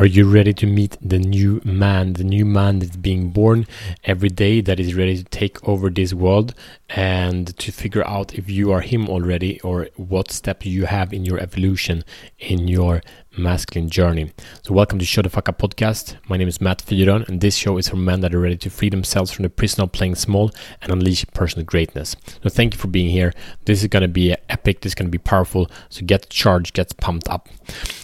Are you ready to meet the new man, the new man that's being born every day, that is ready to take over this world and to figure out if you are him already or what step you have in your evolution, in your masculine journey. So, welcome to Show the Fuck Up podcast. My name is Matt Fyron, and this show is for men that are ready to free themselves from the prison of playing small and unleash personal greatness. So, thank you for being here. This is going to be epic, this is going to be powerful. So, get charged, get pumped up.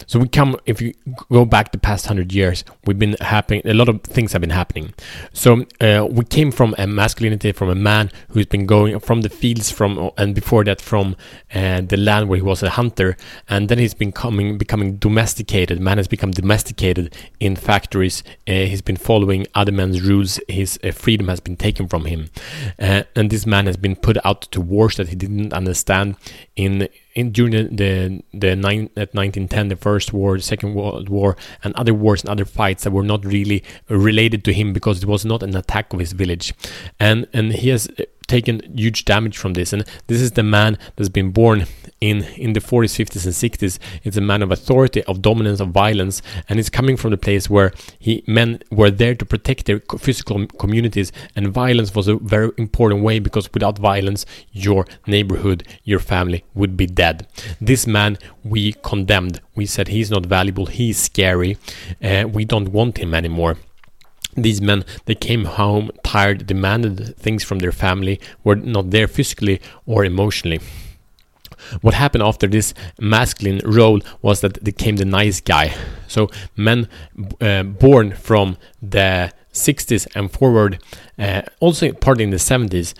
So, we come, if you go back the past hundred years, we've been happening, a lot of things have been happening. So, uh, we came from a masculinity, from a man who's been going from the fields, from and before that, from uh, the land where he was a hunter, and then he's been coming, becoming domestic domesticated. Man has become domesticated in factories. Uh, he's been following other men's rules. His uh, freedom has been taken from him, uh, and this man has been put out to wars that he didn't understand. In in during the the, the nine, at 1910, the First War, the Second World War, and other wars and other fights that were not really related to him because it was not an attack of his village, and and he has taken huge damage from this. And this is the man that's been born in in the 40s, 50s, and 60s. It's a man of authority, of dominance, of violence, and it's coming from the place where he men were there to protect their physical communities, and violence was a very important way because without violence, your neighborhood, your family would be dead. This man we condemned. We said he's not valuable. He's scary. Uh, we don't want him anymore these men they came home tired demanded things from their family were not there physically or emotionally. What happened after this masculine role was that they came the nice guy. So men uh, born from the 60s and forward uh, also partly in the 70s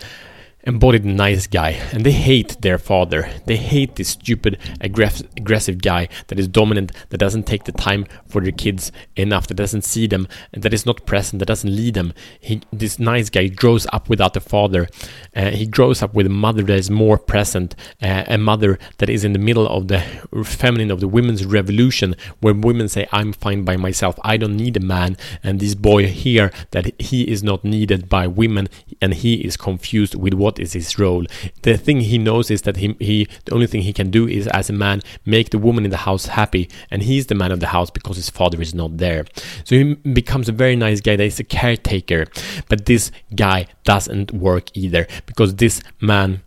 embodied nice guy. And they hate their father. They hate this stupid aggressive aggressive guy that is dominant that doesn't take the time for their kids enough that doesn't see them and that is not present that doesn't lead them. He, this nice guy grows up without a father. Uh, he grows up with a mother that is more present uh, a mother that is in the middle of the feminine of the women's revolution where women say i'm fine by myself. I don't need a man. And this boy here that he is not needed by women and he is confused with what is his role. The thing he knows is that he, he the only thing he can do is as a man make the woman in the house happy, and he's the man of the house because his father is not there. So he becomes a very nice guy that is a caretaker. But this guy doesn't work either because this man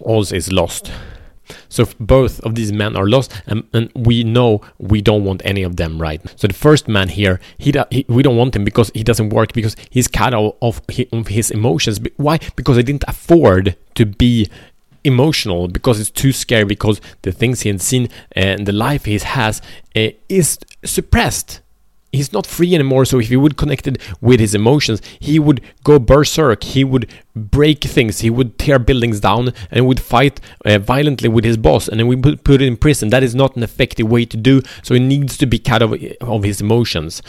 also is lost. So both of these men are lost, and, and, we know we don't want any of them, right? So the first man here, he, he we don't want him because he doesn't work because he's cut off of his emotions. Why? Because he didn't afford to be emotional because it's too scary because the things he has seen and the life he has uh, is suppressed he's not free anymore so if he would connected with his emotions he would go berserk he would break things he would tear buildings down and would fight uh, violently with his boss and then we put, put it in prison that is not an effective way to do so he needs to be cut of, of his emotions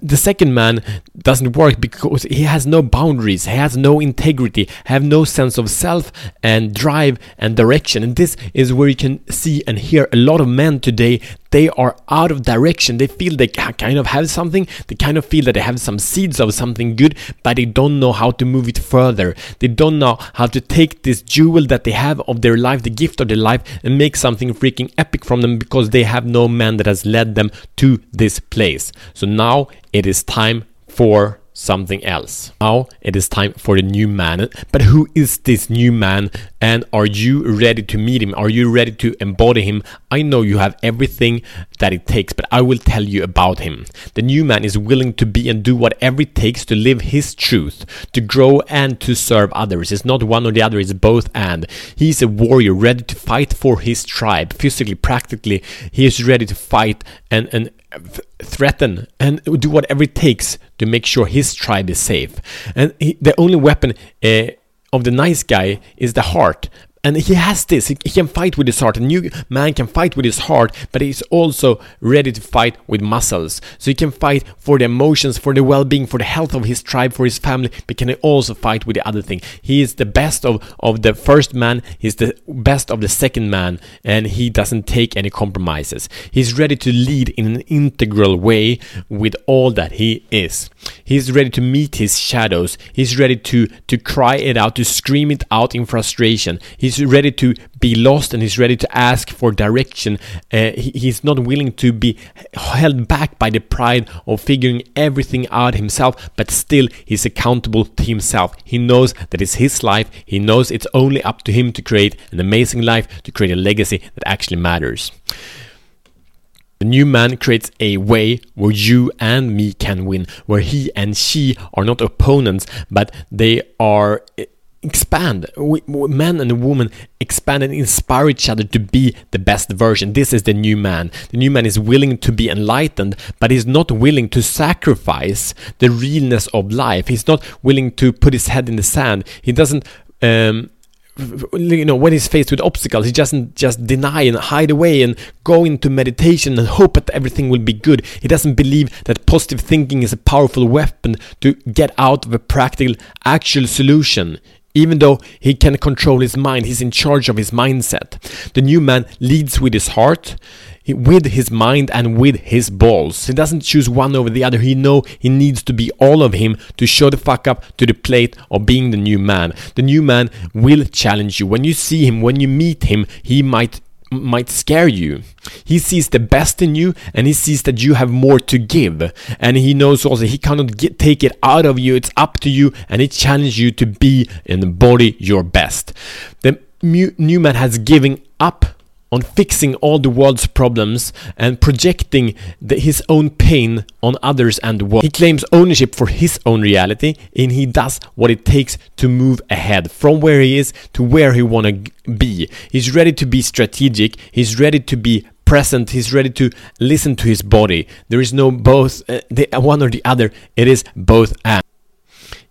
the second man doesn't work because he has no boundaries, he has no integrity, have no sense of self and drive and direction. And this is where you can see and hear a lot of men today. They are out of direction. They feel they kind of have something. They kind of feel that they have some seeds of something good, but they don't know how to move it further. They don't know how to take this jewel that they have of their life, the gift of their life, and make something freaking epic from them because they have no man that has led them to this place. So now it is time for something else. Now it is time for the new man. But who is this new man? And are you ready to meet him? Are you ready to embody him? I know you have everything that it takes, but I will tell you about him. The new man is willing to be and do whatever it takes to live his truth, to grow and to serve others. It's not one or the other, it's both and. He's a warrior ready to fight for his tribe, physically, practically. He is ready to fight and, and threaten and do whatever it takes to make sure his tribe is safe. And he, the only weapon uh, of the nice guy is the heart and he has this he, can fight with his heart. A new man can fight with his heart but he's also ready to fight with muscles. So he can fight for the emotions for the well-being for the health of his tribe for his family but can also fight with the other thing? He is the best of, of the first man he's the best of the second man and he doesn't take any compromises. He's ready to lead in an integral way with all that he is. He's ready to meet his shadows. He's ready to to cry it out to scream it out in frustration. He's he's ready to be lost and he's ready to ask for direction. Uh, he, he's not willing to be held back by the pride of figuring everything out himself, but still he's accountable to himself. He knows that it's his life. He knows it's only up to him to create an amazing life, to create a legacy that actually matters. The new man creates a way where you and me can win, where he and she are not opponents, but they are expand. We, man and woman expand and inspire each other to be the best version. This is the new man. The new man is willing to be enlightened, but he's not willing to sacrifice the realness of life. He's not willing to put his head in the sand. He doesn't. Um, you know when he's faced with obstacles he doesn't just deny and hide away and go into meditation and hope that everything will be good he doesn't believe that positive thinking is a powerful weapon to get out of a practical actual solution even though he can control his mind, he's in charge of his mindset. The new man leads with his heart, with his mind, and with his balls. He doesn't choose one over the other. He know he needs to be all of him to show the fuck up to the plate of being the new man. The new man will challenge you. When you see him, when you meet him, he might might scare you. He sees the best in you and he sees that you have more to give. And he knows also he cannot get, take it out of you. It's up to you and he challenges you to be and embody your best. The new man has given up on fixing all the world's problems and projecting the, his own pain on others and the world. He claims ownership for his own reality and he does what it takes to move ahead from where he is to where he want to be. He's ready to be strategic, he's ready to be present, he's ready to listen to his body. There is no both uh, the one or the other, it is both and.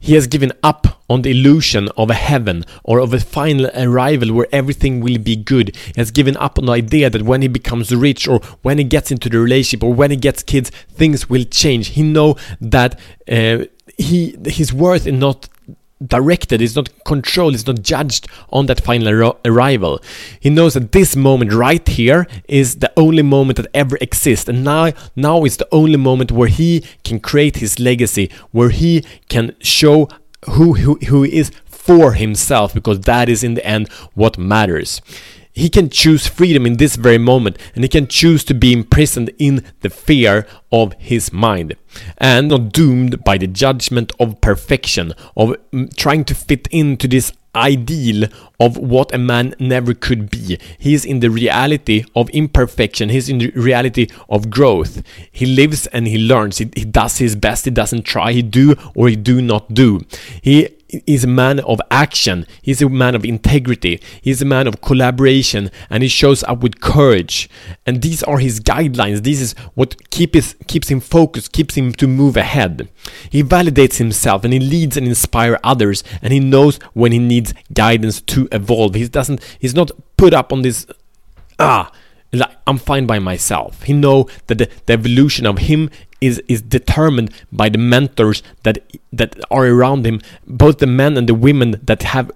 He has given up on the illusion of a heaven or of a final arrival where everything will be good. He has given up on the idea that when he becomes rich or when he gets into the relationship or when he gets kids, things will change. He know that uh, he his worth is not directed, it's not controlled, it's not judged on that final ar- arrival. He knows that this moment right here is the only moment that ever exists, and now now is the only moment where he can create his legacy, where he can show who who, who he is for himself, because that is in the end what matters. He can choose freedom in this very moment, and he can choose to be imprisoned in the fear of his mind, and not doomed by the judgment of perfection, of mm, trying to fit into this ideal of what a man never could be. He is in the reality of imperfection. He's in the reality of growth. He lives and he learns. He, he does his best. He doesn't try. He do or he do not do. He is a man of action. He's a man of integrity. He's a man of collaboration and he shows up with courage. And these are his guidelines. This is what keep his, keeps him focused, keeps him to move ahead. He validates himself and he leads and inspires others and he knows when he needs guidance to evolve. He doesn't he's not put up on this ah like I'm fine by myself. He know that the, the evolution of him is is determined by the mentors that that are around him, both the men and the women that have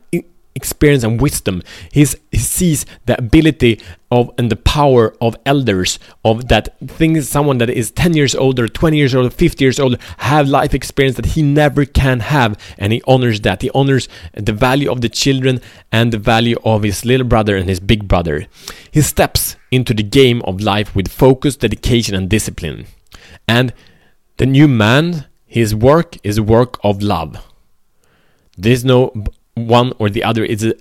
experience and wisdom. He's, he sees the ability of and the power of elders, of that things someone that is 10 years older, 20 years old, 50 years old, have life experience that he never can have. And he honors that. He honors the value of the children and the value of his little brother and his big brother. He steps into the game of life with focus, dedication, and discipline. And the new man, his work is a work of love. There's no one or the other. It's a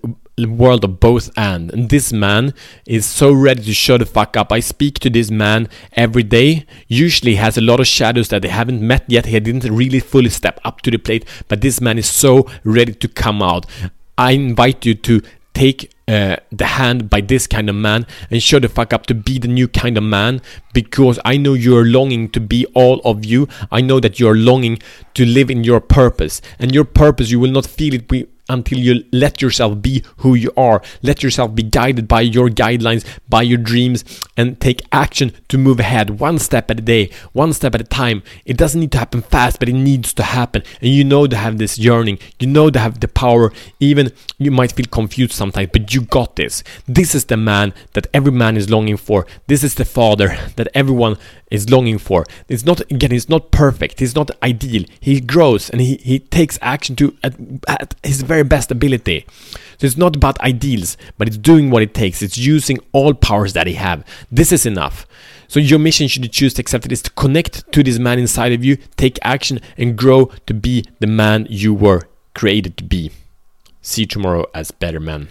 world of both and. And this man is so ready to show the fuck up. I speak to this man every day. Usually has a lot of shadows that they haven't met yet. He didn't really fully step up to the plate, but this man is so ready to come out. I invite you to take uh, the hand by this kind of man and show the fuck up to be the new kind of man because I know you're longing to be all of you. I know that you're longing to live in your purpose, and your purpose you will not feel it until you let yourself be who you are. Let yourself be guided by your guidelines, by your dreams, and take action to move ahead one step at a day, one step at a time. It doesn't need to happen fast, but it needs to happen. And you know to have this yearning, you know to have the power. Even you might feel confused sometimes, but you got this. This is the man that every man is longing for. This is the father that everyone is longing for. It's not again. It's not perfect. It's not ideal. He grows and he, he takes action to at, at his very best ability. So it's not about ideals, but it's doing what it takes. It's using all powers that he have. This is enough. So your mission, should you choose to accept it, is to connect to this man inside of you, take action, and grow to be the man you were created to be. See you tomorrow as better men.